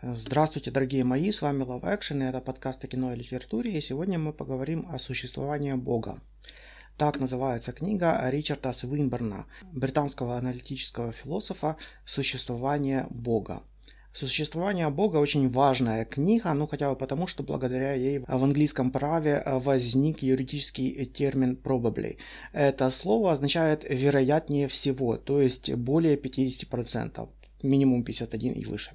Здравствуйте, дорогие мои, с вами Love Action, и это подкаст о кино и литературе, и сегодня мы поговорим о существовании Бога. Так называется книга Ричарда Свинберна, британского аналитического философа «Существование Бога». Существование Бога очень важная книга, ну хотя бы потому, что благодаря ей в английском праве возник юридический термин probably. Это слово означает вероятнее всего, то есть более 50% минимум 51 и выше.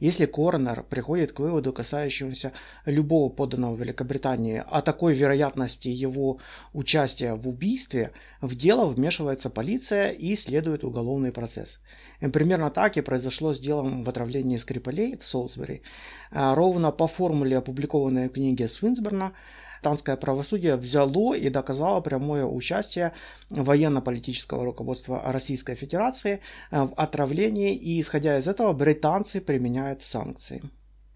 Если коронер приходит к выводу, касающемуся любого подданного Великобритании, о такой вероятности его участия в убийстве, в дело вмешивается полиция и следует уголовный процесс. Примерно так и произошло с делом в отравлении Скрипалей в Солсбери. А, ровно по формуле, опубликованной в книге Свинсберна, британское правосудие взяло и доказало прямое участие военно-политического руководства Российской Федерации э, в отравлении, и исходя из этого британцы применяют санкции.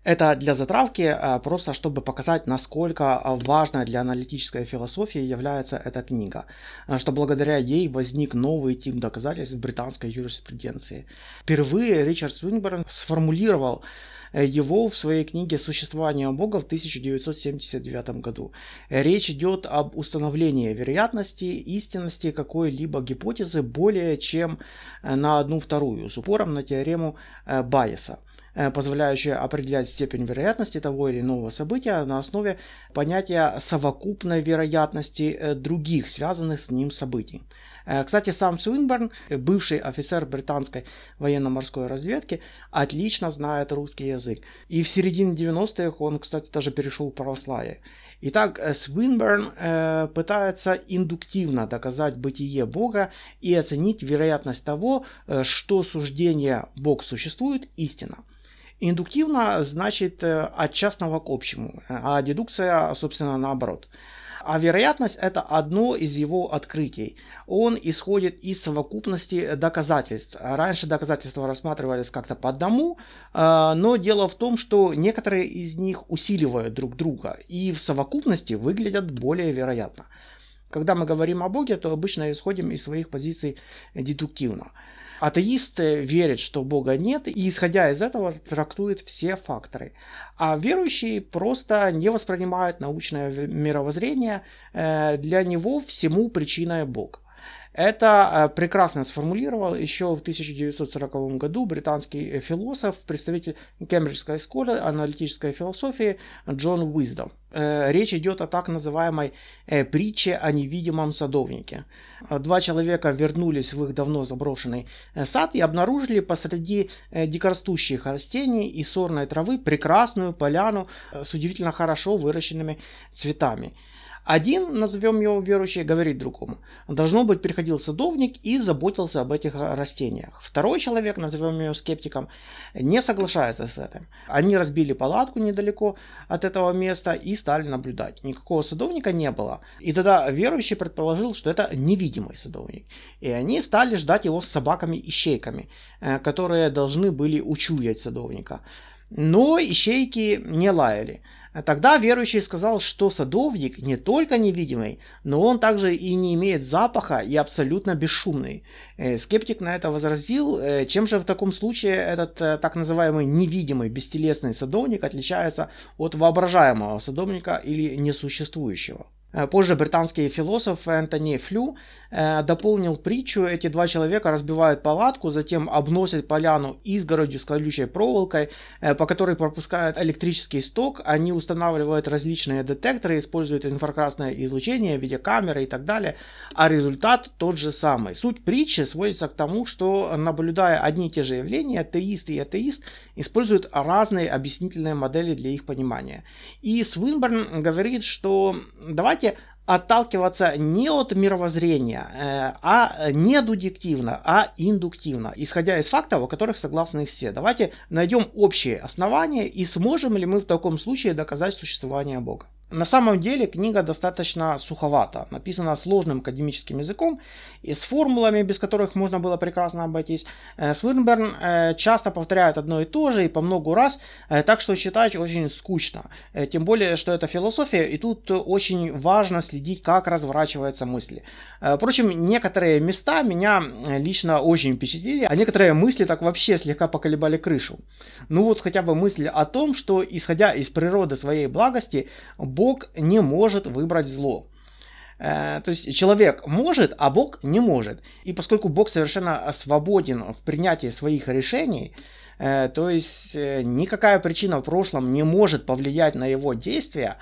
Это для затравки, э, просто чтобы показать, насколько важной для аналитической философии является эта книга, э, что благодаря ей возник новый тип доказательств британской юриспруденции. Впервые Ричард Свинберн сформулировал Э, его в своей книге «Существование Бога» в 1979 году. Речь идет об установлении вероятности истинности какой-либо гипотезы более чем э, на одну вторую, с упором на теорему э, Байеса позволяющая определять степень вероятности того или иного события на основе понятия совокупной вероятности других связанных с ним событий. Э, кстати, сам Суинберн, бывший офицер британской военно-морской разведки, отлично знает русский язык. И в середине 90-х он, кстати, даже перешел в православие. Итак, э, Свинберн э, пытается индуктивно доказать бытие Бога и оценить вероятность того, э, что суждение «Бог существует» истина. Индуктивно значит от частного к общему, а дедукция, собственно, наоборот. А вероятность это одно из его открытий. Он исходит из совокупности доказательств. Раньше доказательства рассматривались как-то по одному, а, но дело в том, что некоторые из них усиливают друг друга и в совокупности выглядят более вероятно. Когда мы говорим о Боге, то обычно исходим из своих позиций дедуктивно. Атеист верит, что Бога нет, и исходя из этого трактует все факторы. А верующий просто не воспринимает научное мировоззрение, э, для него всему причиной Бог. Это э, прекрасно сформулировал еще в 1940 году британский философ, представитель Кембриджской школы аналитической философии Джон Уиздом. Э, речь идет о так называемой э, притче о невидимом садовнике. Два человека вернулись в их давно заброшенный сад и обнаружили посреди дикорастущих растений и сорной травы прекрасную поляну с удивительно хорошо выращенными цветами. Один, назовем его верующий, говорит другому. Должно быть, приходил садовник и заботился об этих растениях. Второй человек, назовем его скептиком, не соглашается с этим. Они разбили палатку недалеко от этого места и стали наблюдать. Никакого садовника не было. И тогда верующий предположил, что это невидимый садовник. И они стали ждать его с собаками и щейками, э, которые должны были учуять садовника. Но ищейки не лаяли. Тогда верующий сказал, что садовник не только невидимый, но он также и не имеет запаха и абсолютно бесшумный. Э, скептик на это возразил, э, чем же в таком случае этот э, так называемый невидимый бестелесный садовник отличается от воображаемого садовника или несуществующего. Э, позже британский философ Энтони Флю э, дополнил притчу. Эти два человека разбивают палатку, затем обносят поляну изгородью с колючей проволокой, э, по которой пропускают электрический сток. Они устанавливают различные детекторы, используют инфракрасное излучение, видеокамеры и так далее. А результат тот же самый. Суть притчи сводится к тому, что наблюдая одни и те же явления, теист и атеист используют разные объяснительные модели для их понимания. И Свинберн говорит, что давайте давайте отталкиваться не от мировоззрения, э, а не дедуктивно, а индуктивно, исходя из фактов, о которых согласны все. Давайте найдем общие основания и сможем ли мы в таком случае доказать существование Бога. На самом деле книга достаточно суховата, написана сложным академическим языком и с формулами, без которых можно было прекрасно обойтись. Э, Свинберн э, часто повторяет одно и то же и по много раз, э, так что читать очень скучно. Тем более, что это философия, и тут очень важно следить, как разворачиваются мысли. Впрочем, некоторые места меня лично очень впечатлили, а некоторые мысли так вообще слегка поколебали крышу. Ну вот хотя бы мысль о том, что исходя из природы своей благости, Бог не может выбрать зло. Э, то есть человек может, а Бог не может. И поскольку Бог совершенно свободен в принятии своих решений, э, то есть э, никакая причина в прошлом не может повлиять на его действия,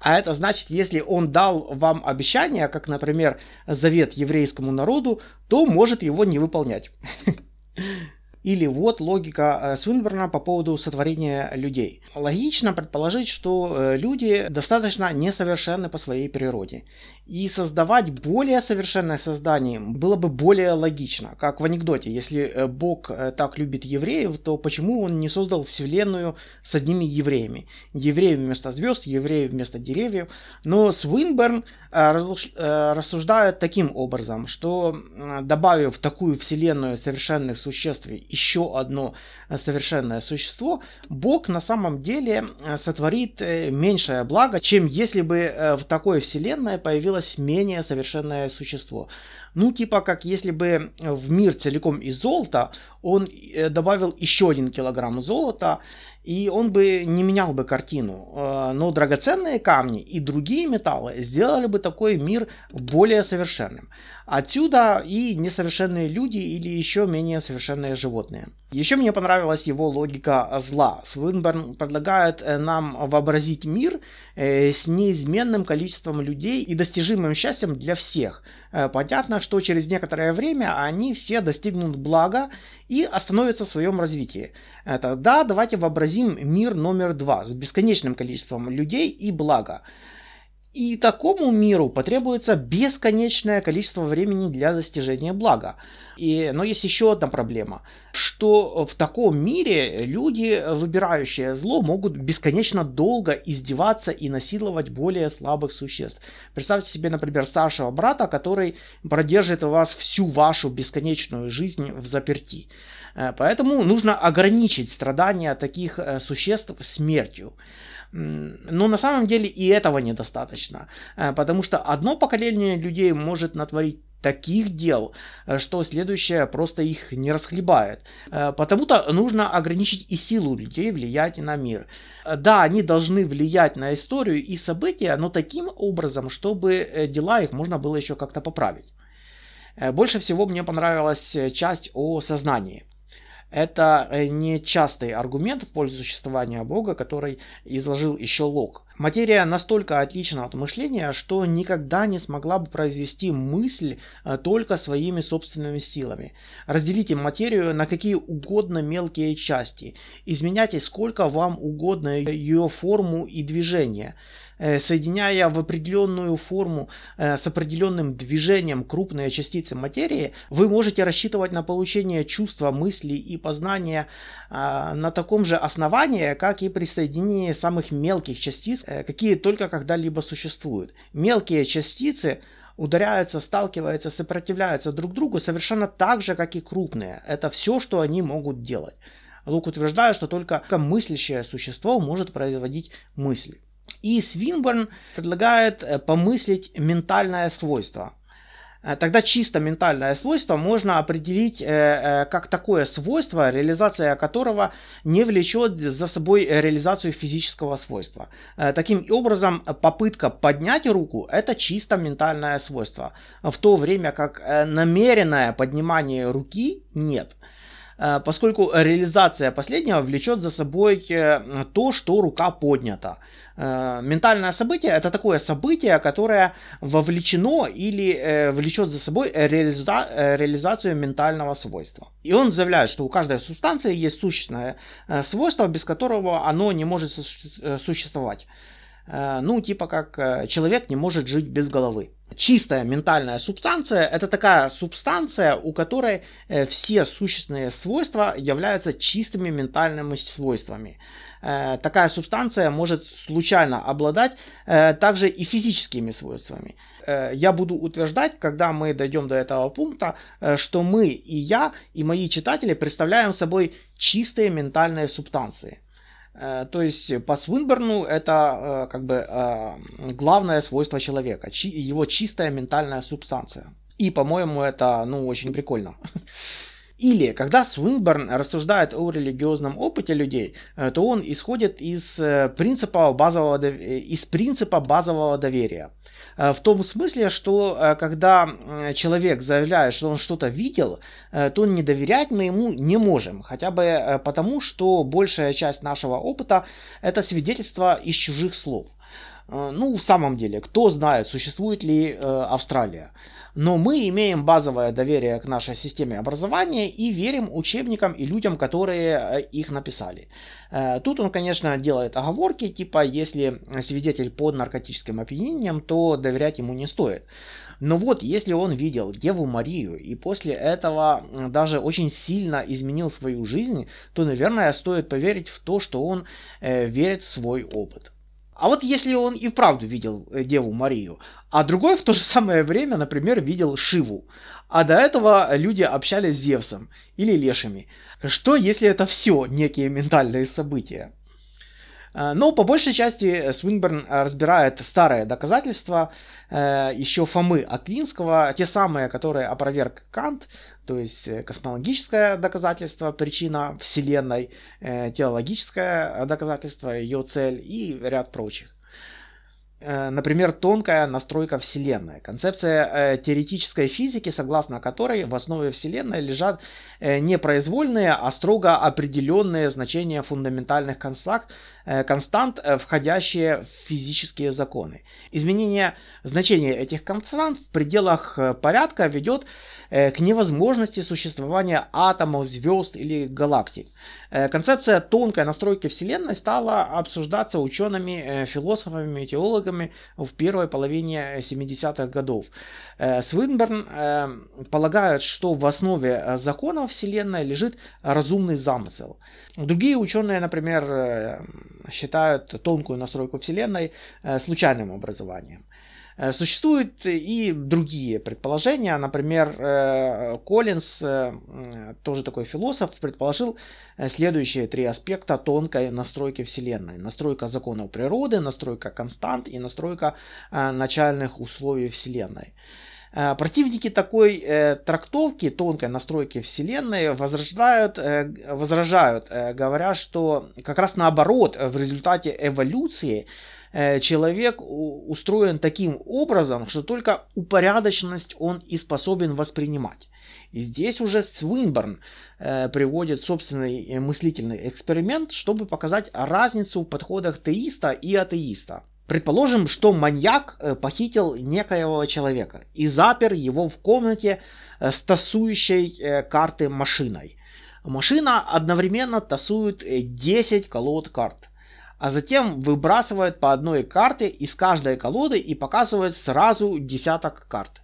а это значит, если он дал вам обещание, как, например, завет еврейскому народу, то может его не выполнять. Или вот логика э, Свинберна по поводу сотворения людей. Логично предположить, что э, люди достаточно несовершенны по своей природе. И создавать более совершенное создание было бы более логично. Как в анекдоте, если э, Бог так любит евреев, то почему он не создал Вселенную с одними евреями? Евреи вместо звезд, евреи вместо деревьев. Но Свинберн рассуждает таким образом, что добавив такую Вселенную совершенных существ еще одно э, совершенное существо, Бог на самом деле э, сотворит э, меньшее благо, чем если бы в такой вселенной появилось менее совершенное существо. Ну, типа как если бы в мир целиком из золота он добавил еще один килограмм золота, и он бы не менял бы картину. Но драгоценные камни и другие металлы сделали бы такой мир более совершенным. Отсюда и несовершенные люди или еще менее совершенные животные. Еще мне понравилась его логика зла. Свинберн предлагает э, нам вообразить мир э, с неизменным количеством людей и достижимым счастьем для всех. Э, понятно, что через некоторое время они все достигнут блага и остановятся в своем развитии. Тогда давайте вообразим мир номер два с бесконечным количеством людей и блага. И такому миру потребуется бесконечное количество времени для достижения блага. И, но есть еще одна проблема, что в таком мире люди, выбирающие зло, могут бесконечно долго издеваться и насиловать более слабых существ. Представьте себе, например, старшего брата, который продержит вас всю вашу бесконечную жизнь в заперти. Э, поэтому нужно ограничить страдания таких э, существ смертью. Но на самом деле и этого недостаточно, э, потому что одно поколение людей может натворить таких дел, что следующее просто их не расхлебает. Потому-то нужно ограничить и силу людей влиять на мир. Да, они должны влиять на историю и события, но таким образом, чтобы дела их можно было еще как-то поправить. Больше всего мне понравилась часть о сознании. Это э, не частый аргумент в пользу существования Бога, который изложил еще Лок. Материя настолько отлична от мышления, что никогда не смогла бы произвести мысль э, только своими собственными силами. Разделите материю на какие угодно мелкие части. Изменяйте сколько вам угодно ее форму и движение. Э, соединяя в определенную форму э, с определенным движением крупные частицы материи, вы можете рассчитывать на получение чувства, мысли и познания а, на таком же основании, как и при соединении самых мелких частиц, э, какие только когда-либо существуют. Мелкие частицы ударяются, сталкиваются, сопротивляются друг другу совершенно так же, как и крупные. Это все, что они могут делать. Лук утверждает, что только мыслящее существо может производить мысли. И Свинборн предлагает э, помыслить ментальное свойство. Э, тогда чисто ментальное свойство можно определить э, как такое свойство, реализация которого не влечет за собой реализацию физического свойства. Таким образом, попытка поднять руку – это чисто ментальное свойство, в то время как намеренное поднимание руки – нет поскольку реализация последнего влечет за собой то, что рука поднята. Э, ментальное событие это такое событие, которое вовлечено или э, влечет за собой реализа- э, реализацию ментального свойства. И он заявляет, что у каждой субстанции есть сущностное свойство, без которого оно не может существовать. Ну, типа как человек не может жить без головы. Чистая ментальная субстанция – это такая субстанция, у которой э, все существенные свойства являются чистыми ментальными свойствами. Э, такая субстанция может случайно обладать э, также и физическими свойствами. Я буду утверждать, когда мы дойдем до этого пункта, что мы и я, и мои читатели представляем собой чистые ментальные субстанции – то есть по Свинберну это э, как бы э, главное свойство человека, его чистая ментальная субстанция. И, по-моему, это ну, очень прикольно. Или, когда Свинберн рассуждает о религиозном опыте людей, то он исходит из принципа базового, из принципа базового доверия. Э, в том смысле, что э, когда человек заявляет, что он что-то видел, э, то не доверять мы ему не можем. Хотя бы потому, что большая часть нашего опыта это свидетельство из чужих слов. Ну, в самом деле, кто знает, существует ли Австралия. Но мы имеем базовое доверие к нашей системе образования и верим учебникам и людям, которые э, их написали. Э, тут он, конечно, делает оговорки, типа, если свидетель под наркотическим опьянением, то доверять ему не стоит. Но вот, если он видел Деву Марию и после этого даже очень сильно изменил свою жизнь, то, наверное, стоит поверить в то, что он э, верит в свой опыт. А вот если он и вправду видел э, Деву Марию, а другой в то же самое время, например, видел Шиву, а до этого люди общались с Зевсом или Лешами, что если это все некие ментальные события? Э, но по большей части Свинберн разбирает старые доказательства э, еще Фомы Аквинского, те самые, которые опроверг Кант, то есть э, космологическое доказательство, причина Вселенной, теологическое доказательство, ее цель и ряд прочих. Э, например, тонкая настройка Вселенной. Концепция э, теоретической физики, согласно которой в основе Вселенной лежат э, не произвольные, а строго определенные значения фундаментальных констант, констант, входящие в физические законы. Изменение значения этих констант в пределах порядка ведет к невозможности существования атомов, звезд или галактик. Концепция тонкой настройки Вселенной стала обсуждаться учеными, философами, теологами, в первой половине 70-х годов. Э, Свинберн э, полагает, что в основе законов Вселенной лежит разумный замысел. Другие ученые, например, э, считают тонкую настройку Вселенной случайным образованием. Э, существуют и другие предположения. Например, э, Коллинз, э, тоже такой философ, предположил следующие три аспекта тонкой настройки Вселенной. Настройка законов природы, настройка констант и настройка начальных условий Вселенной. Противники такой э, трактовки, тонкой настройки Вселенной возражают, э, возражают э, говоря, что как раз наоборот, в результате эволюции Э, человек устроен таким образом, что только упорядоченность он и способен воспринимать. И здесь уже Свинберн э, приводит собственный э, мыслительный эксперимент, чтобы показать разницу в подходах теиста и атеиста. Предположим, что маньяк э, похитил некоего человека и запер его в комнате с тасующей карты машиной. Машина одновременно тасует 10 колод карт а затем выбрасывает по одной карте из каждой колоды и показывает сразу десяток карт.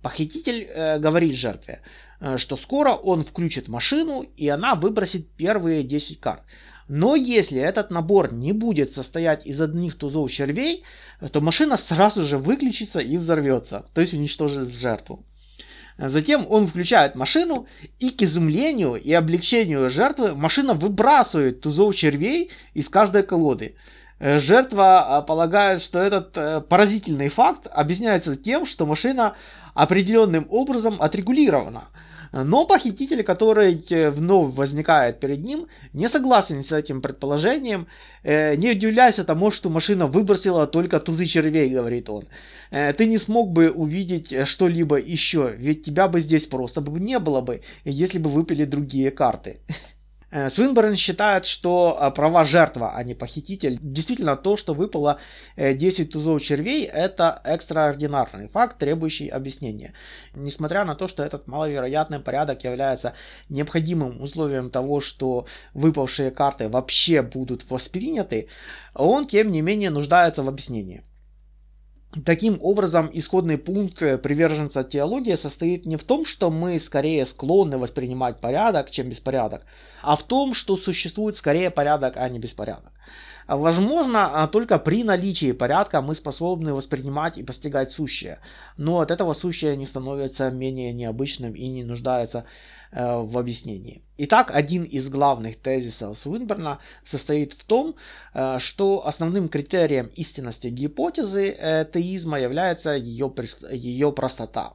Похититель э, говорит жертве, э, что скоро он включит машину и она выбросит первые 10 карт. Но если этот набор не будет состоять из одних тузов червей, то машина сразу же выключится и взорвется, то есть уничтожит жертву. Затем он включает машину, и к изумлению и облегчению жертвы машина выбрасывает тузов червей из каждой колоды. Э, жертва а, полагает, что этот э, поразительный факт объясняется тем, что машина определенным образом отрегулирована. Но похититель, который э, вновь возникает перед ним, не согласен с этим предположением, э, не удивляясь тому, что машина выбросила только тузы червей, говорит он. Э, ты не смог бы увидеть что-либо еще, ведь тебя бы здесь просто бы не было бы, если бы выпили другие карты. Э, Свинберн считает, что э, права жертва, а не похититель. Действительно, то, что выпало 10 э, тузов червей, это экстраординарный факт, требующий объяснения. Несмотря на то, что этот маловероятный порядок является необходимым условием того, что выпавшие карты вообще будут восприняты, он, тем не менее, нуждается в объяснении. Таким образом, исходный пункт приверженца теологии состоит не в том, что мы скорее склонны воспринимать порядок, чем беспорядок, а в том, что существует скорее порядок, а не беспорядок. Возможно, а, только при наличии порядка мы способны воспринимать и постигать сущее, но от этого сущее не становится менее необычным и не нуждается Э, в объяснении. Итак, один из главных тезисов Свинберна состоит в том, э, что основным критерием истинности гипотезы э, теизма является ее, ее простота.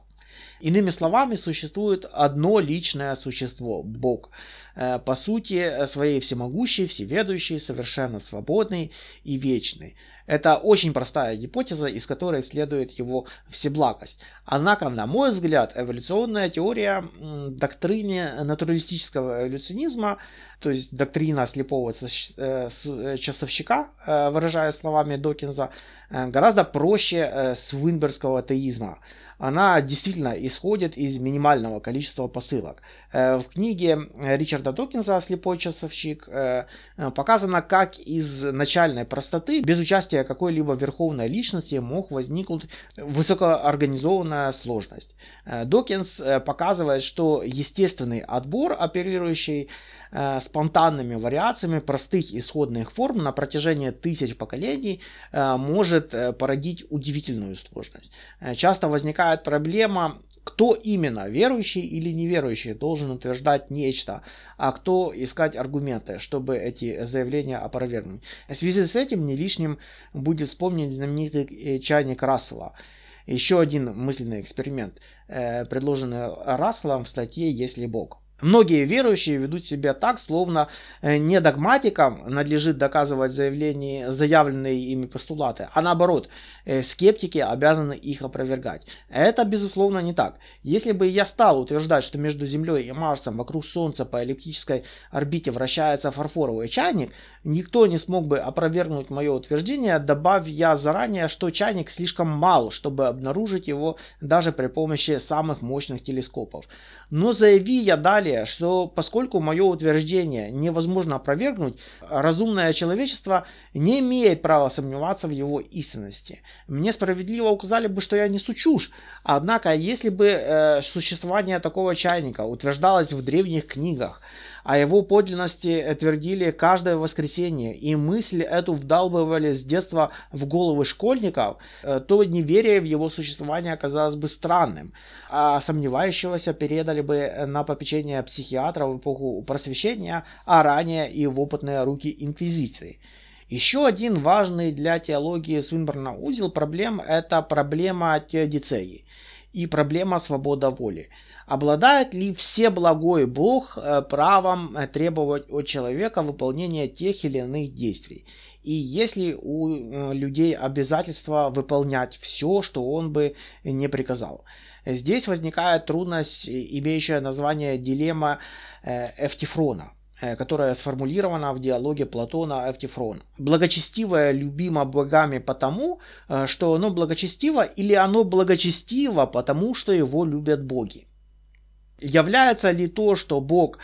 Иными словами, существует одно личное существо – Бог. По сути своей всемогущий, всеведущий, совершенно свободный и вечный. Это очень простая гипотеза, из которой следует его всеблагость. Однако, на мой взгляд, эволюционная теория доктрины натуралистического эволюционизма, то есть доктрина слепого э, э, часовщика, э, выражая словами Докинза, гораздо проще свинбергского теизма она действительно исходит из минимального количества посылок. В книге Ричарда Докинза «Слепой часовщик» показано, как из начальной простоты, без участия какой-либо верховной личности мог возникнуть высокоорганизованная сложность. Э, Докинс э, показывает, что естественный отбор, оперирующий э, спонтанными вариациями простых исходных форм на протяжении тысяч поколений, может породить удивительную сложность. Часто возникает проблема кто именно, верующий или неверующий, должен утверждать нечто, а кто искать аргументы, чтобы эти заявления опровергнуть. В связи с этим не лишним будет вспомнить знаменитый э, чайник Рассела. Еще один мысленный эксперимент, э, предложенный Расселом в статье «Если Бог». Многие верующие ведут себя так, словно э, не догматикам надлежит доказывать заявления, заявленные ими постулаты, а наоборот, э, скептики обязаны их опровергать. Это, безусловно, не так. Если бы я стал утверждать, что между Землей и Марсом вокруг Солнца по эллиптической орбите вращается фарфоровый чайник, никто не смог бы опровергнуть мое утверждение, добавив я заранее, что чайник слишком мал, чтобы обнаружить его даже при помощи самых мощных телескопов. Но заяви я далее, что поскольку мое утверждение невозможно опровергнуть, разумное человечество не имеет права сомневаться в его истинности. Мне справедливо указали бы, что я несу чушь. Однако, если бы э, существование такого чайника утверждалось в древних книгах, о его подлинности твердили каждое воскресенье, и мысль эту вдалбывали с детства в головы школьников, э, то неверие в его существование оказалось бы странным, а сомневающегося передали бы на попечение психиатров в эпоху просвещения, а ранее и в опытные руки инквизиции. Еще один важный для теологии Свинберна узел проблем – это проблема теодицеи и проблема свобода воли. Обладает ли все благой Бог э, правом э, требовать от человека выполнения тех или иных действий? И есть ли у э, людей обязательство выполнять все, что он бы не приказал? Здесь возникает трудность, имеющая название дилемма Эфтифрона которая сформулирована в диалоге Платона Эвтифрон. Благочестивое любимо богами потому, что оно благочестиво, или оно благочестиво потому, что его любят боги. Является ли то, что Бог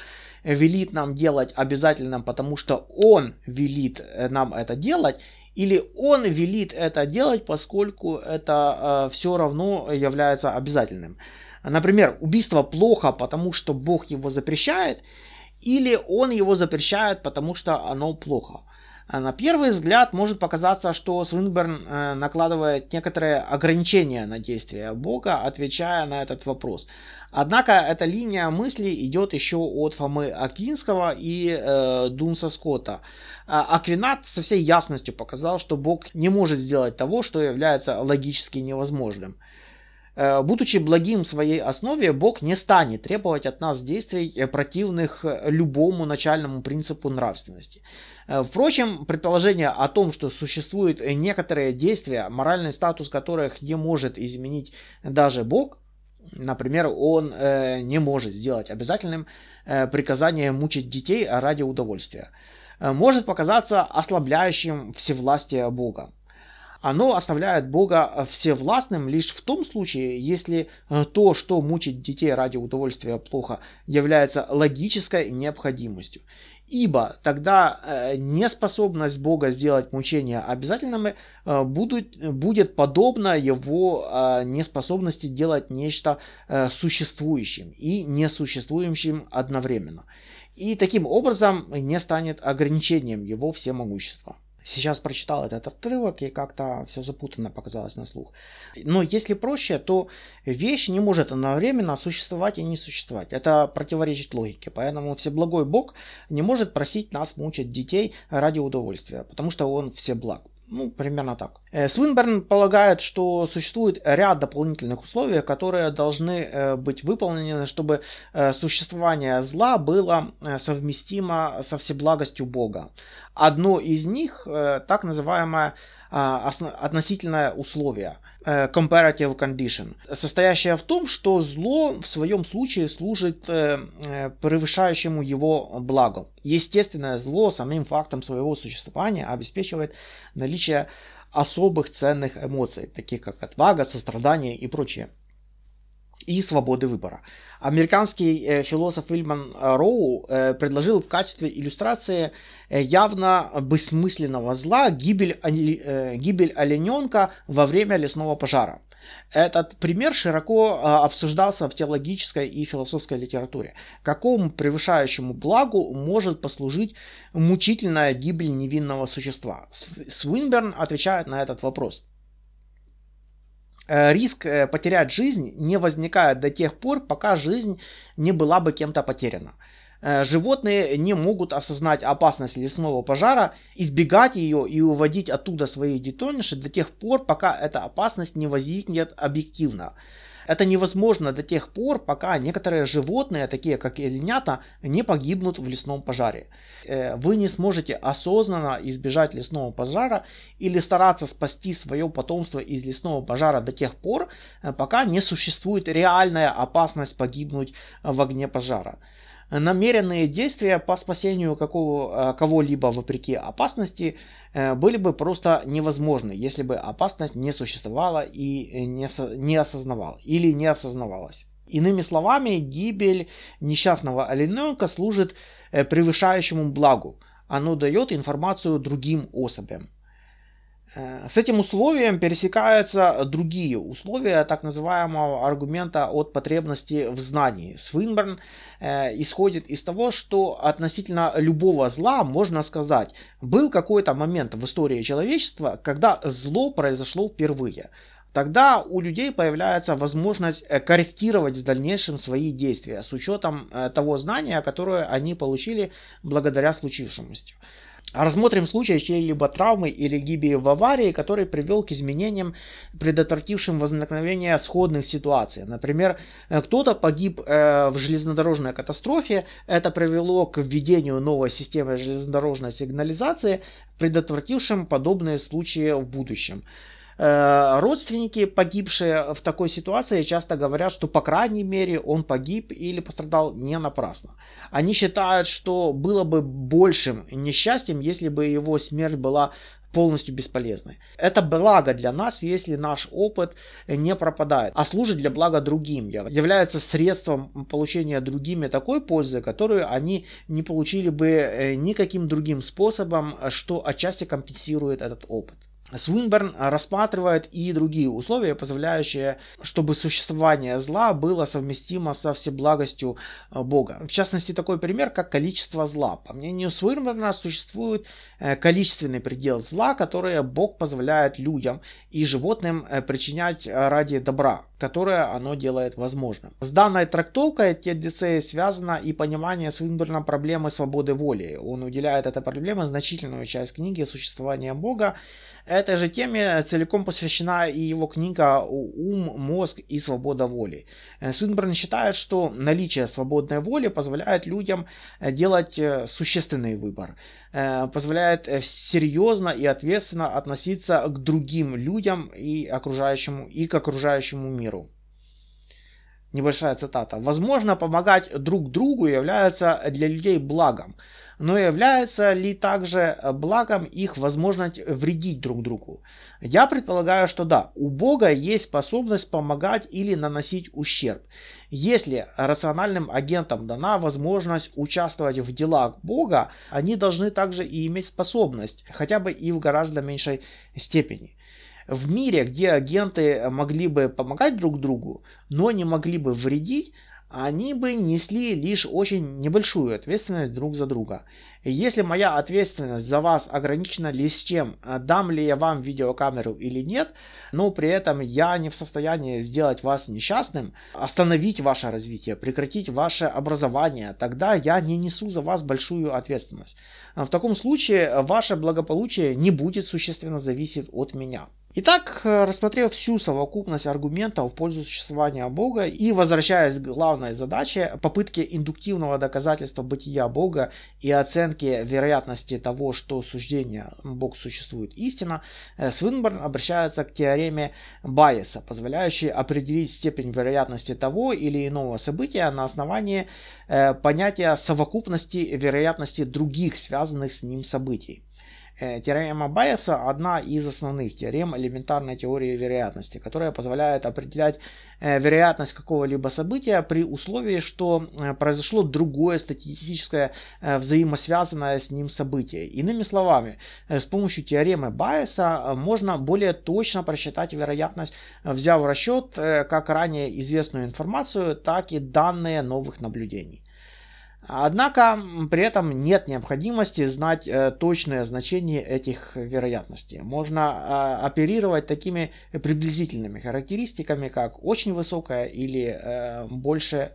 велит нам делать обязательным, потому что Он велит э, нам это делать, или Он велит это делать, поскольку это э, все равно является обязательным. Например, убийство плохо, потому что Бог его запрещает, или Он его запрещает, потому что оно плохо. А на первый взгляд может показаться, что Свинберн э, накладывает некоторые ограничения на действия Бога, отвечая на этот вопрос. Однако эта линия мысли идет еще от Фомы Аквинского и э, Дунса Скотта. А Аквинат со всей ясностью показал, что Бог не может сделать того, что является логически невозможным. Э, будучи благим в своей основе, Бог не станет требовать от нас действий, э, противных э, любому начальному принципу нравственности. Впрочем, предположение о том, что существуют некоторые действия, моральный статус которых не может изменить даже Бог, например, он не может сделать обязательным приказание мучить детей ради удовольствия, может показаться ослабляющим всевластие Бога оно оставляет Бога всевластным лишь в том случае, если э, то, что мучить детей ради удовольствия плохо, является логической необходимостью. Ибо тогда э, неспособность Бога сделать мучения обязательными э, будут, будет подобна его э, неспособности делать нечто существующим и несуществующим одновременно. И таким образом не станет ограничением его всемогущества. Сейчас прочитал этот отрывок и как-то все запутанно показалось на слух. Но если проще, то вещь не может одновременно существовать и не существовать. Это противоречит логике. Поэтому Всеблагой Бог не может просить нас мучить детей ради удовольствия, потому что Он все благ. Ну, примерно так. Э, Свинберн полагает, что существует ряд дополнительных условий, которые должны э, быть выполнены, чтобы э, существование зла было совместимо со всеблагостью Бога. Одно из них так называемое а, относительное условие, э, comparative condition, состоящее в том, что зло в своем случае служит э, э, превышающему его благу. Естественное зло самим фактом своего существования обеспечивает наличие особых ценных эмоций, таких как отвага, сострадание и прочее и свободы выбора. Американский э, философ Вильман Роу э, предложил в качестве иллюстрации э, явно бессмысленного зла гибель, э, гибель олененка во время лесного пожара. Этот пример широко э, обсуждался в теологической и философской литературе. Какому превышающему благу может послужить мучительная гибель невинного существа? Свинберн отвечает на этот вопрос. Э, риск э, потерять жизнь не возникает до тех пор, пока жизнь не была бы кем-то потеряна. Э, животные не могут осознать опасность лесного пожара, избегать ее и уводить оттуда свои детеныши до тех пор, пока эта опасность не возникнет объективно. Это невозможно до тех пор, пока некоторые животные, такие как оленята, не погибнут в лесном пожаре. Э, вы не сможете осознанно избежать лесного пожара или стараться спасти свое потомство из лесного пожара до тех пор, э, пока не существует реальная опасность погибнуть в огне пожара намеренные действия по спасению какого, э, кого-либо вопреки опасности э, были бы просто невозможны, если бы опасность не существовала и не, не осознавала или не осознавалась. Иными словами, гибель несчастного олененка служит э, превышающему благу. Оно дает информацию другим особям. Э, с этим условием пересекаются другие условия так называемого аргумента от потребности в знании. Свинберн э, исходит из того, что относительно любого зла можно сказать, был какой-то момент в истории человечества, когда зло произошло впервые. Тогда у людей появляется возможность э, корректировать в дальнейшем свои действия с учетом э, того знания, которое они получили благодаря случившемуся. Рассмотрим случай чьей-либо травмы или гибели в аварии, который привел к изменениям, предотвратившим возникновение сходных ситуаций. Например, э, кто-то погиб э, в железнодорожной катастрофе, это привело к введению новой системы железнодорожной сигнализации, предотвратившим подобные случаи в будущем. Э, родственники, погибшие в такой ситуации, часто говорят, что по крайней мере он погиб или пострадал не напрасно. Они считают, что было бы большим несчастьем, если бы его смерть была полностью бесполезной. Это благо для нас, если наш опыт не пропадает, а служит для блага другим, является средством получения другими такой пользы, которую они не получили бы э, никаким другим способом, что отчасти компенсирует этот опыт. Свинберн рассматривает и другие условия, позволяющие, чтобы существование зла было совместимо со всеблагостью э, Бога. В частности, такой пример, как количество зла. По мнению Свинберна, существует э, количественный предел зла, который Бог позволяет людям и животным э, причинять ради добра, которое оно делает возможным. С данной трактовкой Теддицеи связано и понимание Свинберна проблемы свободы воли. Он уделяет этой проблеме значительную часть книги «Существование Бога», Этой же теме целиком посвящена и его книга «Ум, мозг и свобода воли». Э, Свинберн считает, что наличие свободной воли позволяет людям э, делать э, существенный выбор, позволяет серьезно и ответственно относиться к другим людям и, окружающему, и к окружающему миру. Небольшая цитата. Возможно, помогать друг другу является для людей благом. но является ли также благом их возможность вредить друг другу? Я предполагаю, что да, у Бога есть способность помогать или наносить ущерб. Если рациональным агентам дана возможность участвовать в делах Бога, они должны также и иметь способность, хотя бы и в гораздо меньшей степени. В мире, где агенты могли бы помогать друг другу, но не могли бы вредить, они бы несли лишь очень небольшую ответственность друг за друга. Если моя ответственность за вас ограничена лишь тем, а дам ли я вам видеокамеру или нет, но при этом я не в состоянии сделать вас несчастным, остановить ваше развитие, прекратить ваше образование, тогда я не несу за вас большую ответственность. В таком случае ваше благополучие не будет существенно зависеть от меня. Итак, э, рассмотрев всю совокупность аргументов в пользу существования Бога и возвращаясь к главной задаче, попытке индуктивного доказательства бытия Бога и оценки вероятности того, что суждение Бог существует истина, э, Свинберн обращается к теореме Байеса, позволяющей определить степень вероятности того или иного события на основании э, понятия совокупности вероятности других связанных с ним событий. Э, теорема Байеса одна из основных теорем элементарной теории вероятности, которая позволяет определять э, вероятность какого-либо события при условии, что э, произошло другое статистическое взаимосвязанное с ним событие. Иными словами, с помощью теоремы Байеса можно более точно просчитать вероятность, взяв в расчет как ранее известную информацию, так и данные новых наблюдений. Однако при этом нет необходимости знать э, точное значение этих вероятностей. Можно э, оперировать такими приблизительными характеристиками, как очень высокая или э, больше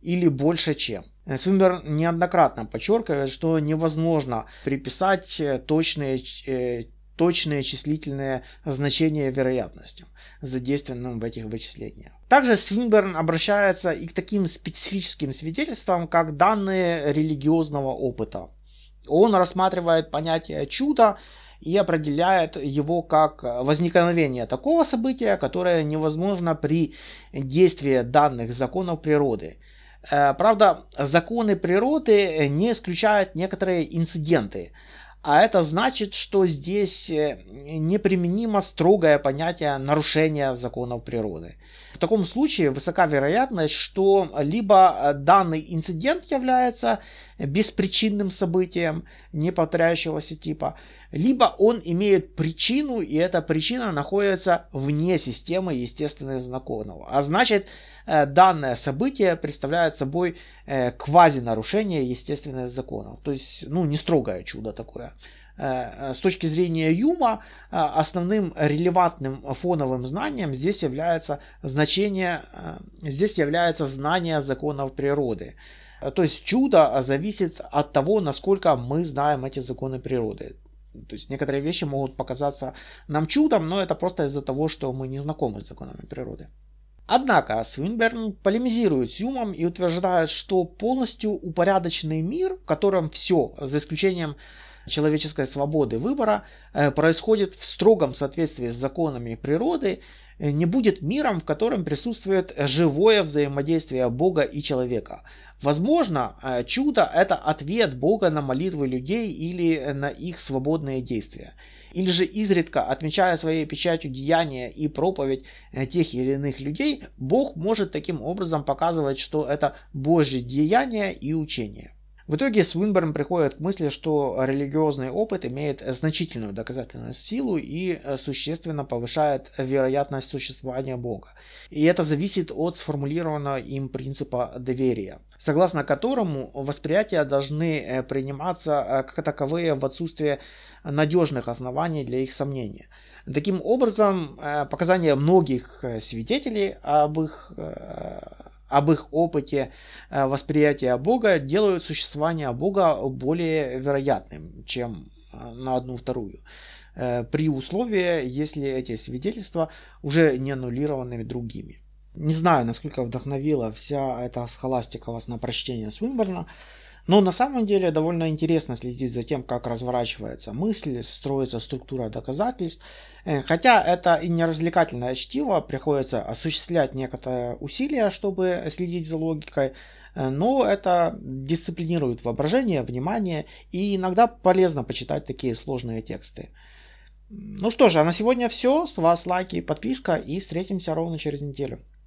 или больше чем. Свинберн неоднократно подчеркивает, что невозможно приписать точные точные числительные значения вероятностям, задействованным в этих вычислениях. Также Свинберн обращается и к таким специфическим свидетельствам, как данные религиозного опыта. Он рассматривает понятие чуда и определяет его как возникновение такого события, которое невозможно при действии данных законов природы. Э, правда, законы природы не исключают некоторые инциденты, а это значит, что здесь э, неприменимо строгое понятие нарушения законов природы. В таком случае высока вероятность, что либо э, данный инцидент является беспричинным событием неповторяющегося типа, либо он имеет причину, и эта причина находится вне системы естественных законов. А значит, данное событие представляет собой э, квазинарушение естественных законов. То есть, ну, не строгое чудо такое. Э, с точки зрения Юма основным релевантным фоновым знанием здесь является значение, здесь является знание законов природы. То есть чудо зависит от того, насколько мы знаем эти законы природы. То есть некоторые вещи могут показаться нам чудом, но это просто из-за того, что мы не знакомы с законами природы. Однако Свинберн полемизирует с Юмом и утверждает, что полностью упорядоченный мир, в котором все, за исключением человеческой свободы выбора, э, происходит в строгом соответствии с законами природы, э, не будет миром, в котором присутствует живое взаимодействие Бога и человека. Возможно, э, чудо – это ответ Бога на молитвы людей или на их свободные действия. Или же изредка, отмечая своей печатью деяния и проповедь тех или иных людей, Бог может таким образом показывать, что это Божье деяние и учение. В итоге Свинберн приходит к мысли, что религиозный опыт имеет значительную доказательную силу и э, существенно повышает вероятность существования Бога. И это зависит от сформулированного им принципа доверия, согласно которому восприятия должны э, приниматься э, как таковые в отсутствие надежных оснований для их сомнения. Таким образом, показания многих свидетелей об их об их опыте э, восприятия Бога делают существование Бога более вероятным, чем э, на одну вторую. Э, при условии, если эти свидетельства уже не аннулированы другими. Не знаю, насколько вдохновила вся эта схоластика вас на прочтение Свинберна. Но на самом деле довольно интересно следить за тем, как разворачивается мысль, строится структура доказательств. Э, хотя это и не развлекательное чтиво, приходится осуществлять некоторые усилия, чтобы следить за логикой. но это дисциплинирует воображение, внимание, и иногда полезно почитать такие сложные тексты. Ну что же, а на сегодня все. С вас лайки, подписка, и встретимся ровно через неделю.